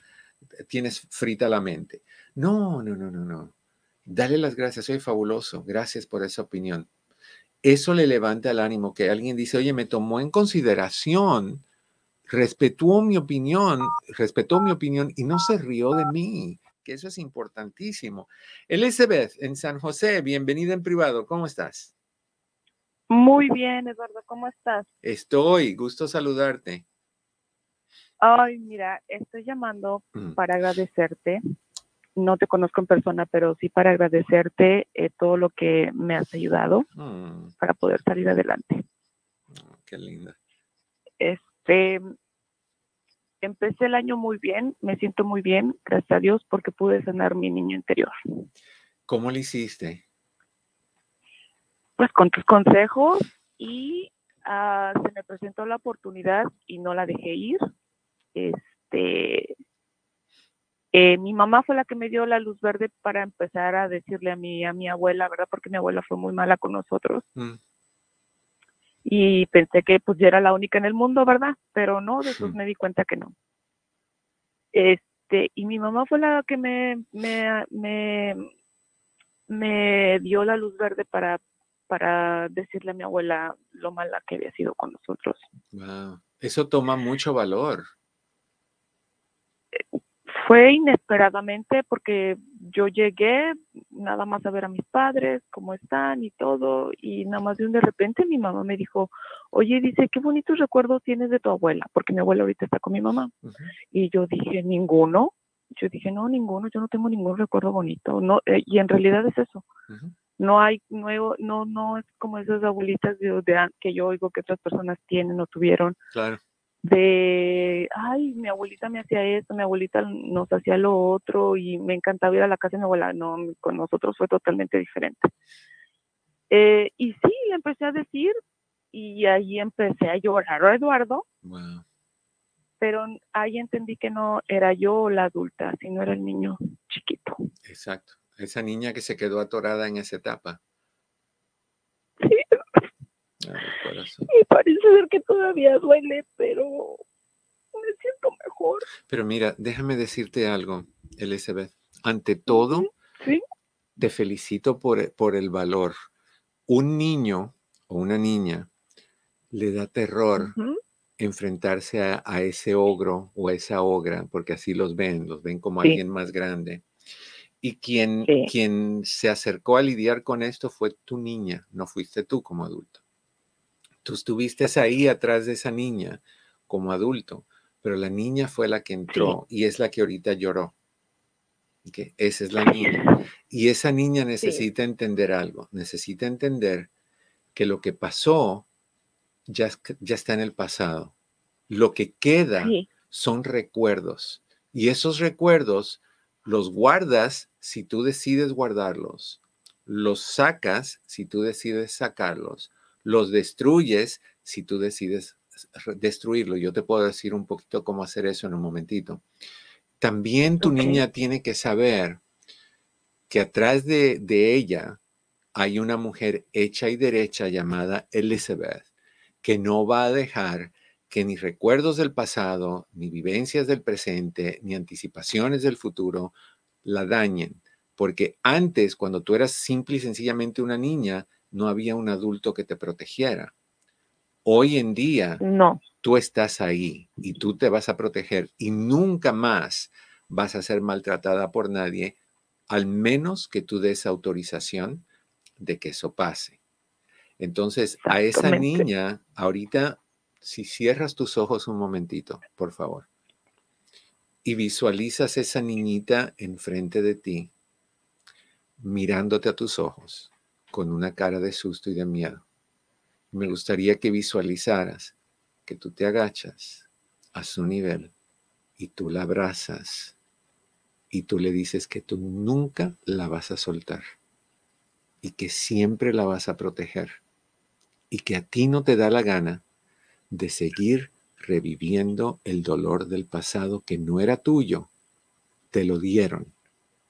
tienes frita la mente. No, no, no, no, no. Dale las gracias, soy fabuloso. Gracias por esa opinión. Eso le levanta el ánimo que alguien dice, oye, me tomó en consideración respetó mi opinión, respetó mi opinión y no se rió de mí, que eso es importantísimo. Elizabeth, en San José, bienvenida en privado, ¿cómo estás? Muy bien, Eduardo, ¿cómo estás? Estoy, gusto saludarte. Ay, mira, estoy llamando mm. para agradecerte. No te conozco en persona, pero sí para agradecerte eh, todo lo que me has ayudado mm. para poder salir adelante. Oh, qué linda. Es, este, empecé el año muy bien, me siento muy bien, gracias a Dios, porque pude sanar mi niño interior. ¿Cómo lo hiciste? Pues con tus consejos y ah, se me presentó la oportunidad y no la dejé ir. Este, eh, mi mamá fue la que me dio la luz verde para empezar a decirle a mi, a mi abuela, ¿verdad? Porque mi abuela fue muy mala con nosotros. Mm y pensé que pues yo era la única en el mundo, ¿verdad? Pero no, después me di cuenta que no. Este, y mi mamá fue la que me, me, me, me dio la luz verde para, para decirle a mi abuela lo mala que había sido con nosotros. Wow. Eso toma mucho valor fue inesperadamente porque yo llegué nada más a ver a mis padres, cómo están y todo, y nada más de un de repente mi mamá me dijo, oye, dice, qué bonitos recuerdos tienes de tu abuela, porque mi abuela ahorita está con mi mamá. Y yo dije, ninguno. Yo dije, no, ninguno, yo no tengo ningún recuerdo bonito. no eh, Y en realidad es eso. No hay, no, no, no es como esas abuelitas de, de, que yo oigo que otras personas tienen o tuvieron. Claro de, ay, mi abuelita me hacía esto, mi abuelita nos hacía lo otro y me encantaba ir a la casa de mi abuela. No, con nosotros fue totalmente diferente. Eh, y sí, le empecé a decir y ahí empecé a llorar a Eduardo. Pero ahí entendí que no era yo la adulta, sino era el niño chiquito. Exacto. Esa niña que se quedó atorada en esa etapa. Sí, y parece ser que todavía duele, pero me siento mejor. Pero mira, déjame decirte algo, Elizabeth. Ante todo, te felicito por, por el valor. Un niño o una niña le da terror enfrentarse a, ese ogro o a esa ogra, porque así los ven, los ven como alguien más grande. Y quien, quien se acercó a lidiar con esto fue tu niña, no fuiste tú como adulto. Tú estuviste ahí atrás de esa niña como adulto, pero la niña fue la que entró y es la que ahorita lloró. que Esa es la niña. Y esa niña necesita entender algo, necesita entender que lo que pasó ya, ya está en el pasado. Lo que queda son recuerdos. Y esos recuerdos los guardas si tú decides guardarlos. Los sacas si tú decides sacarlos los destruyes si tú decides destruirlo. Yo te puedo decir un poquito cómo hacer eso en un momentito. También tu niña tiene que saber que atrás de, de ella hay una mujer hecha y derecha llamada Elizabeth, que no va a dejar que ni recuerdos del pasado, ni vivencias del presente, ni anticipaciones del futuro la dañen. Porque antes, cuando tú eras simple y sencillamente una niña, no había un adulto que te protegiera. Hoy en día, no. tú estás ahí y tú te vas a proteger y nunca más vas a ser maltratada por nadie, al menos que tú des autorización de que eso pase. Entonces, a esa niña, ahorita, si cierras tus ojos un momentito, por favor, y visualizas esa niñita enfrente de ti, mirándote a tus ojos con una cara de susto y de miedo. Me gustaría que visualizaras que tú te agachas a su nivel y tú la abrazas y tú le dices que tú nunca la vas a soltar y que siempre la vas a proteger y que a ti no te da la gana de seguir reviviendo el dolor del pasado que no era tuyo, te lo dieron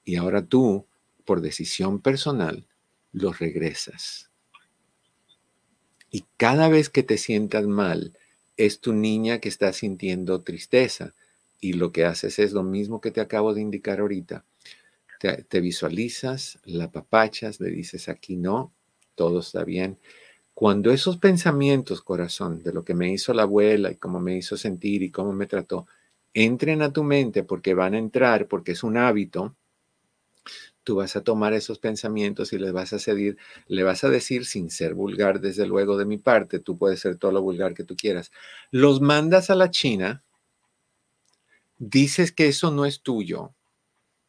y ahora tú, por decisión personal, los regresas. Y cada vez que te sientas mal, es tu niña que está sintiendo tristeza y lo que haces es lo mismo que te acabo de indicar ahorita. Te, visualizas, la papachas, le dices aquí no, todo está bien. Cuando esos pensamientos, corazón, de lo que me hizo la abuela y cómo me hizo sentir y cómo me trató, entren a tu mente porque van a entrar, porque es un hábito, tú vas a tomar esos pensamientos y les vas a seguir, le vas a decir sin ser vulgar, desde luego de mi parte, tú puedes ser todo lo vulgar que tú quieras, los mandas a la China, dices que eso no es tuyo,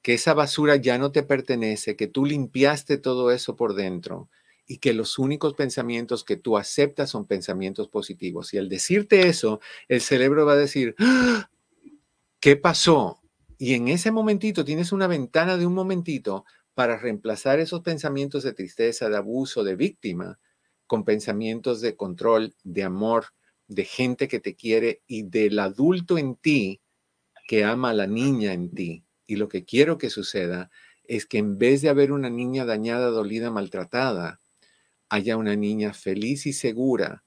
que esa basura ya no te pertenece, que tú limpiaste todo eso por dentro y que los únicos pensamientos que tú aceptas son pensamientos positivos. Y al decirte eso, el cerebro va a decir, ¡Ah! ¿qué pasó? Y en ese momentito tienes una ventana de un momentito para reemplazar esos pensamientos de tristeza, de abuso, de víctima, con pensamientos de control, de amor, de gente que te quiere y del adulto en ti que ama a la niña en ti. Y lo que quiero que suceda es que en vez de haber una niña dañada, dolida, maltratada, haya una niña feliz y segura,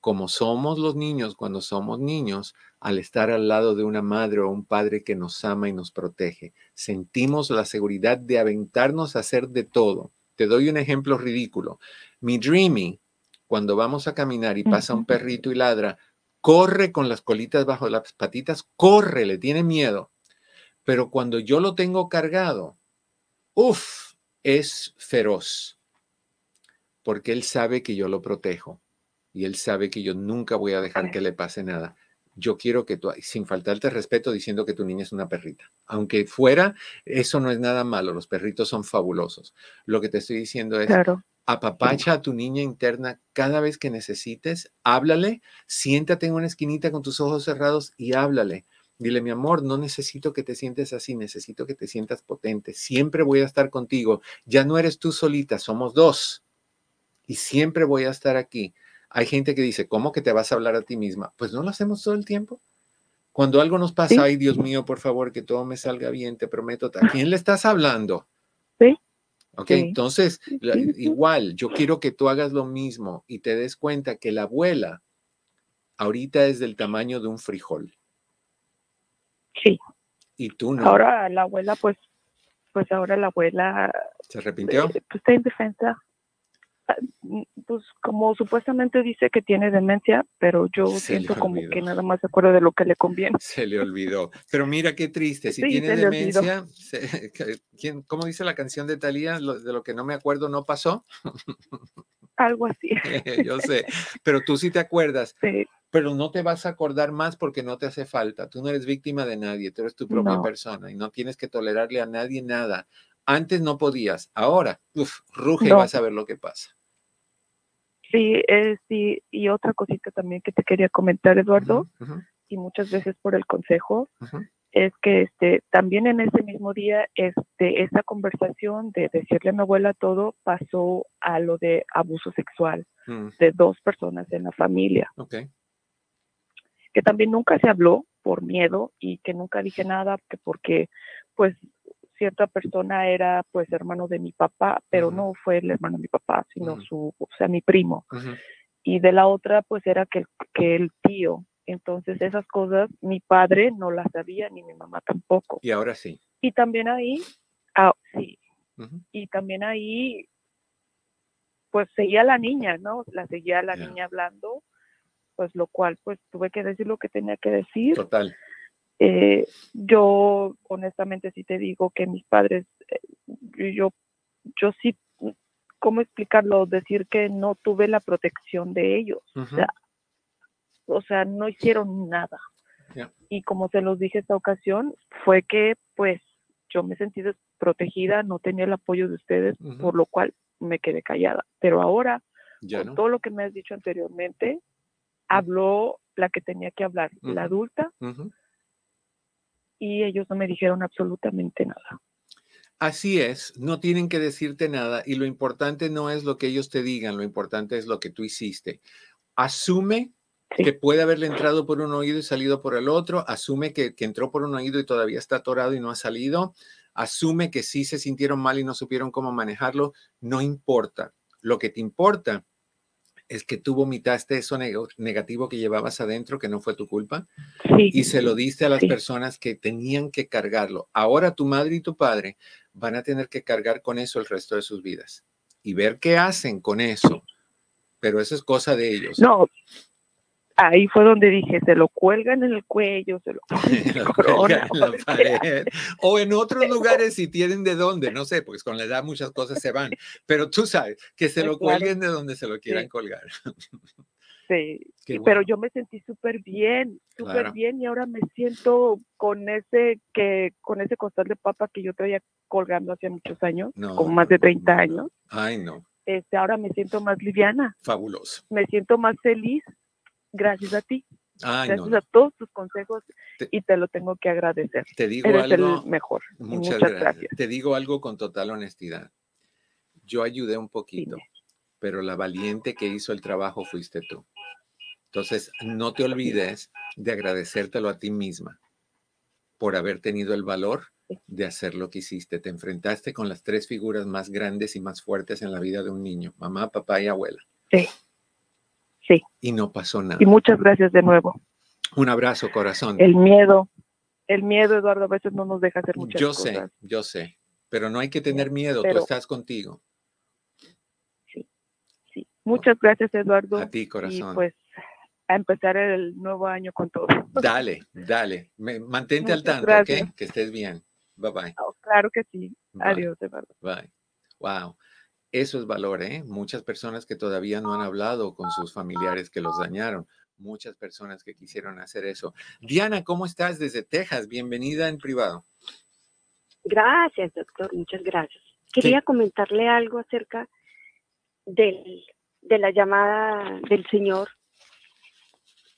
como somos los niños cuando somos niños, al estar al lado de una madre o un padre que nos ama y nos protege. Sentimos la seguridad de aventarnos a hacer de todo. Te doy un ejemplo ridículo. Mi Dreamy, cuando vamos a caminar y pasa un perrito y ladra, corre con las colitas bajo las patitas, corre, le tiene miedo. Pero cuando yo lo tengo cargado, uff, es feroz porque él sabe que yo lo protejo y él sabe que yo nunca voy a dejar que le pase nada. Yo quiero que tú, sin faltarte respeto, diciendo que tu niña es una perrita. Aunque fuera, eso no es nada malo. Los perritos son fabulosos. Lo que te estoy diciendo es, apapacha a tu niña interna cada vez que necesites, háblale, siéntate en una esquinita con tus ojos cerrados y háblale. Dile, mi amor, no necesito que te sientes así, necesito que te sientas potente. Siempre voy a estar contigo. Ya no eres tú solita, somos dos y siempre voy a estar aquí. Hay gente que dice, ¿cómo que te vas a hablar a ti misma? Pues no lo hacemos todo el tiempo. Cuando algo nos pasa, ay Dios mío, por favor, que todo me salga bien, te prometo. ¿A quién le estás hablando? Sí. Ok, entonces, igual, yo quiero que tú hagas lo mismo y te des cuenta que la abuela ahorita es del tamaño de un frijol. Sí. Y tú no. Ahora la abuela, pues, pues ahora la abuela. ¿Se arrepintió? Eh, pues está indefensa. Pues como supuestamente dice que tiene demencia, pero yo siento como que nada más se acuerda de lo que le conviene. Se le olvidó. Pero mira qué triste, si tiene demencia, ¿quién, ¿cómo dice la canción de Talía? de lo que no me acuerdo no pasó. Algo así. yo sé, pero tú sí te acuerdas. Sí. Pero no te vas a acordar más porque no te hace falta. Tú no eres víctima de nadie, tú eres tu propia persona y no tienes que tolerarle a nadie nada. Antes no podías, ahora, uf, ruge y vas a ver lo que pasa. Sí, eh, sí, y otra cosita también que te quería comentar, Eduardo, y muchas veces por el consejo, es que este también en ese mismo día, este, esa conversación de decirle a mi abuela todo pasó a lo de abuso sexual mm. de dos personas en la familia. Que también nunca se habló por miedo y que nunca dije nada, que porque pues cierta persona era pues hermano de mi papá, pero no fue el hermano de mi papá, sino su, o sea, mi primo. Y de la otra pues era que, que el tío. Entonces esas cosas mi padre no las sabía ni mi mamá tampoco. Y ahora sí. Y también ahí, ah, sí. Y también ahí pues seguía la niña, ¿no? La seguía la niña hablando, pues lo cual pues tuve que decir lo que tenía que decir. Total. Eh, yo honestamente sí te digo que mis padres, eh, yo, yo sí, ¿cómo explicarlo? Decir que no tuve la protección de ellos. o, sea, no hicieron nada. Y como se los dije esta ocasión, fue que pues yo me sentí desprotegida, no tenía el apoyo de ustedes, por lo cual me quedé callada. Pero ahora, con todo lo que me has dicho anteriormente, habló la que tenía que hablar, la adulta, y ellos no me dijeron absolutamente nada. Así es, no tienen que decirte nada y lo importante no es lo que ellos te digan, lo importante es lo que tú hiciste. Asume que puede haberle entrado por un oído y salido por el otro, asume que, que, entró por un oído y todavía está atorado y no ha salido, asume que sí se sintieron mal y no supieron cómo manejarlo, no importa. Lo que te importa es que tú vomitaste eso negativo que llevabas adentro, que no fue tu culpa, y se lo diste a las personas que tenían que cargarlo. Ahora tu madre y tu padre van a tener que cargar con eso el resto de sus vidas y ver qué hacen con eso. Pero eso es cosa de ellos. No, ahí fue donde dije, se lo cuelgan en el cuello, se lo cuelgan en la pared. O en otros lugares si tienen de dónde, no sé, pues con la edad muchas cosas se van, pero tú sabes, que se lo cuelguen de donde se lo quieran colgar. Sí, pero yo me sentí súper bien, súper bien y ahora me siento con ese que con ese costal de papa que yo traía colgando hace muchos años, como más de 30 años. Ay, no. Este, ahora me siento más liviana. Fabuloso. Me siento más feliz gracias a ti. gracias a todos tus consejos y te lo tengo que agradecer. Te digo algo. El mejor. Muchas, gracias. Te digo algo con total honestidad. Yo ayudé un poquito, pero la valiente que hizo el trabajo fuiste tú. Entonces, no te olvides de agradecértelo a ti misma por haber tenido el valor de hacer lo que hiciste. Te enfrentaste con las tres figuras más grandes y más fuertes en la vida de un niño, mamá, papá y abuela. Sí. Sí. Y no pasó nada. Y muchas gracias de nuevo. Un abrazo, corazón. El miedo, el miedo, Eduardo, a veces no nos deja hacer muchas yo cosas. Yo sé, yo sé, pero no hay que tener miedo, tú estás contigo. Sí, sí. Muchas gracias, Eduardo. A ti, corazón. Y pues a empezar el nuevo año con todo. Dale, dale. mantente al tanto, ¿ok? Que estés bien. Bye bye. Oh, claro que sí. Adiós, Eduardo. Bye. Wow. Eso es valor, ¿eh? Muchas personas que todavía no han hablado con sus familiares que los dañaron. Muchas personas que quisieron hacer eso. Diana, ¿cómo estás desde Texas? Bienvenida en privado. Gracias, doctor. Muchas gracias. Quería comentarle algo acerca del, de la llamada del Señor.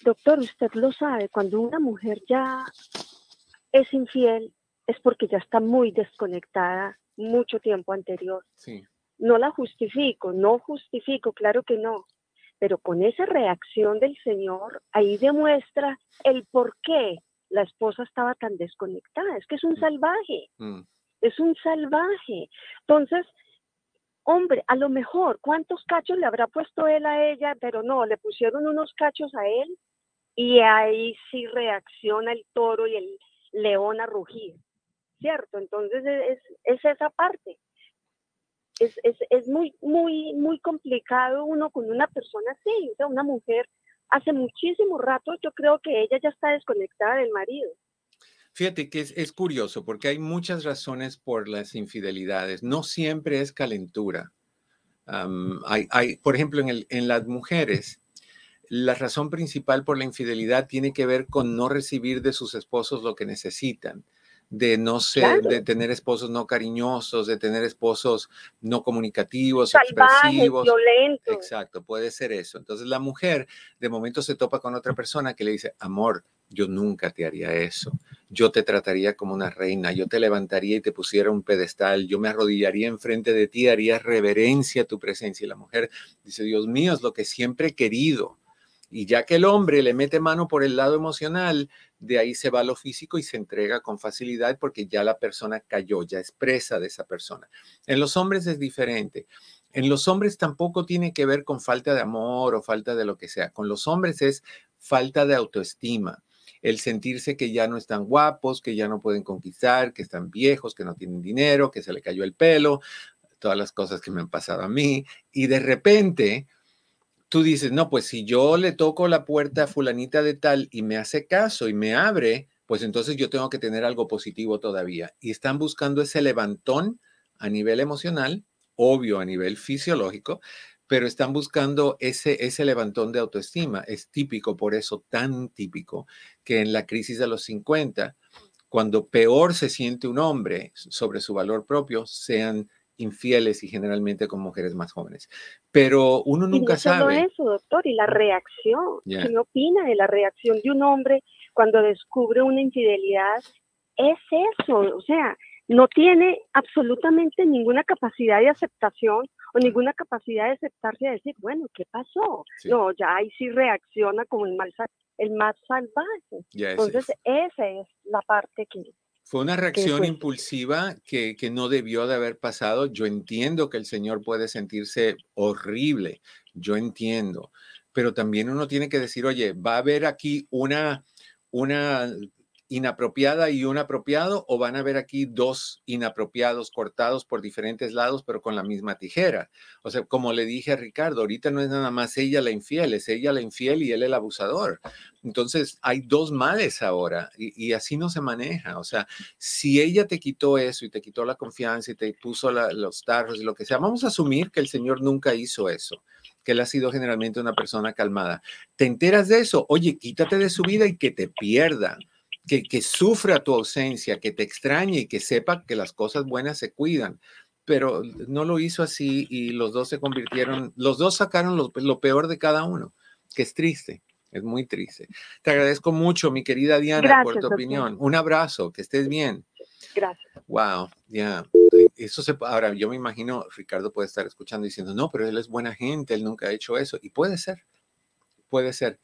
Doctor, usted lo sabe, cuando una mujer ya es infiel es porque ya está muy desconectada mucho tiempo anterior. Sí. No la justifico, no justifico, claro que no, pero con esa reacción del Señor, ahí demuestra el por qué la esposa estaba tan desconectada. Es que es un mm. salvaje, mm. es un salvaje. Entonces, hombre, a lo mejor, ¿cuántos cachos le habrá puesto él a ella? Pero no, le pusieron unos cachos a él y ahí sí reacciona el toro y el león a rugir, ¿cierto? Entonces es, es esa parte es, es, es muy, muy, muy complicado uno con una persona así, o sea, una mujer hace muchísimo rato, yo creo que ella ya está desconectada del marido. Fíjate que es, es, curioso porque hay muchas razones por las infidelidades. No siempre es calentura. hay, hay, por ejemplo, en, el, en las mujeres, la razón principal por la infidelidad tiene que ver con no recibir de sus esposos lo que necesitan de no ser, de tener esposos no cariñosos, de tener esposos no comunicativos, expresivos. Violentos. Exacto, puede ser eso. Entonces la mujer de momento se topa con otra persona que le dice, amor, yo nunca te haría eso. Yo te trataría como una reina, yo te levantaría y te pusiera un pedestal, yo me arrodillaría enfrente de ti, haría reverencia a tu presencia. Y la mujer dice, Dios mío, es lo que siempre he querido. Y ya que el hombre le mete mano por el lado emocional, de ahí se va lo físico y se entrega con facilidad porque ya la persona cayó, ya es presa de esa persona. En los hombres es diferente. En los hombres tampoco tiene que ver con falta de amor o falta de lo que sea. Con los hombres es falta de autoestima. El sentirse que ya no están guapos, que ya no pueden conquistar, que están viejos, que no tienen dinero, que se le cayó el pelo, todas las cosas que me han pasado a mí. Y de repente tú dices, no, pues si yo le toco la puerta a fulanita de tal y me hace caso y me abre, pues entonces yo tengo que tener algo positivo todavía. Y están buscando ese levantón a nivel emocional, obvio a nivel fisiológico, pero están buscando ese, ese levantón de autoestima. Es típico, por eso tan típico, que en la crisis de los 50, cuando peor se siente un hombre sobre su valor propio, sean infieles y generalmente con mujeres más jóvenes. Pero uno nunca y no sabe. eso, doctor, y la reacción. ¿Qué opina de la reacción de un hombre cuando descubre una infidelidad? Es eso, o sea, no tiene absolutamente ninguna capacidad de aceptación. o ninguna capacidad de aceptarse y decir, bueno, ¿qué pasó? No, ya ahí sí reacciona como el, mal, el más salvaje. Entonces, esa es la parte que... Fue una reacción impulsiva que, que no debió de haber pasado. Yo entiendo que el Señor puede sentirse horrible, yo entiendo, pero también uno tiene que decir, oye, va a haber aquí una, una inapropiada y un apropiado o van a ver aquí dos inapropiados cortados por diferentes lados pero con la misma tijera. O sea, como le dije a Ricardo, ahorita no es nada más ella la infiel, es ella la infiel y él el abusador. Entonces hay dos males ahora y, así no se maneja. O sea, si ella te quitó eso y te quitó la confianza y te puso los tarros y lo que sea, vamos a asumir que el Señor nunca hizo eso que él ha sido generalmente una persona calmada. ¿Te enteras de eso? Oye, quítate de su vida y que te pierda que, sufra tu ausencia, que te extrañe y que sepa que las cosas buenas se cuidan. Pero no lo hizo así y los dos se convirtieron, los dos sacaron lo, peor de cada uno, que es triste. Es muy triste. Te agradezco mucho, mi querida Diana, por tu opinión. Un abrazo, que estés bien. Gracias. Wow, ya. Eso se ahora yo me imagino Ricardo puede estar escuchando diciendo, "No, pero él es buena gente, él nunca ha hecho eso." Y puede ser. Puede ser.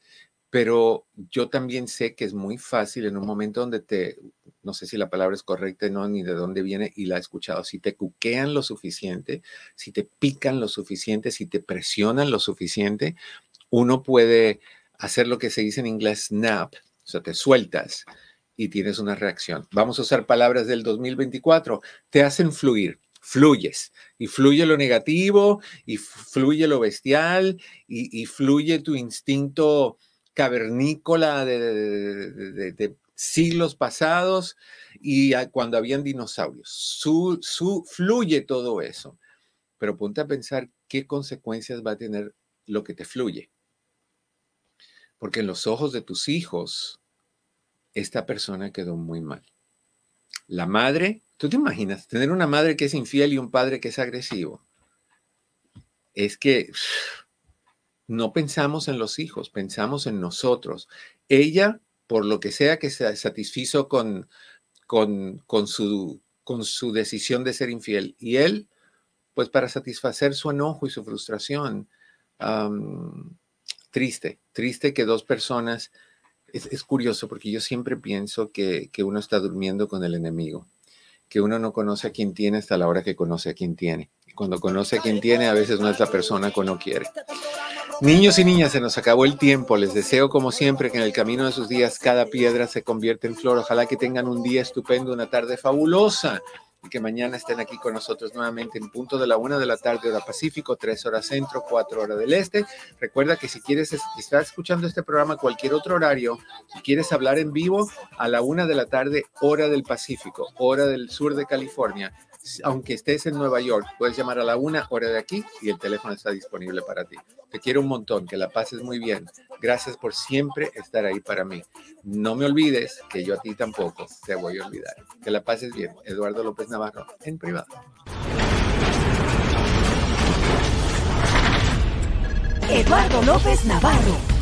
Pero yo también sé que es muy fácil en un momento donde te, no sé si la palabra es correcta, no, ni de dónde viene, y la he escuchado, si te cuquean lo suficiente, si te pican lo suficiente, si te presionan lo suficiente, uno puede hacer lo que se dice en inglés snap, o sea, te sueltas y tienes una reacción. Vamos a usar palabras del 2024, te hacen fluir fluyes y fluye lo negativo y fluye lo bestial y, y fluye tu instinto cavernícola de, siglos pasados y cuando habían dinosaurios. Su, su, fluye todo eso. Pero ponte a pensar qué consecuencias va a tener lo que te fluye. Porque en los ojos de tus hijos, esta persona quedó muy mal. La madre, tú te imaginas, tener una madre que es infiel y un padre que es agresivo. Es que no pensamos en los hijos, pensamos en nosotros. Ella, por lo que sea que se satisfizo con, con, con, su, con su decisión de ser infiel, y él, pues para satisfacer su enojo y su frustración. triste, triste que dos personas, es, curioso porque yo siempre pienso que, que uno está durmiendo con el enemigo, que uno no conoce a quien tiene hasta la hora que conoce a quien tiene. Cuando conoce a quien tiene, a veces no es la persona que uno quiere. Niños y niñas, se nos acabó el tiempo. Les deseo, como siempre, que en el camino de sus días cada piedra se convierta en flor. Ojalá que tengan un día estupendo, una tarde fabulosa y que mañana estén aquí con nosotros nuevamente en punto de la una de la tarde, hora Pacífico, tres horas centro, cuatro horas del este. Recuerda que si quieres estar escuchando este programa cualquier otro horario, si quieres hablar en vivo, a la una de la tarde, hora del Pacífico, hora del sur de California aunque estés en Nueva York, puedes llamar a la una hora de aquí y el teléfono está disponible para ti. Te quiero un montón, que la pases muy bien. Gracias por siempre estar ahí para mí. No me olvides que yo a ti tampoco te voy a olvidar. Que la pases bien. Eduardo López Navarro, en privado. Eduardo López Navarro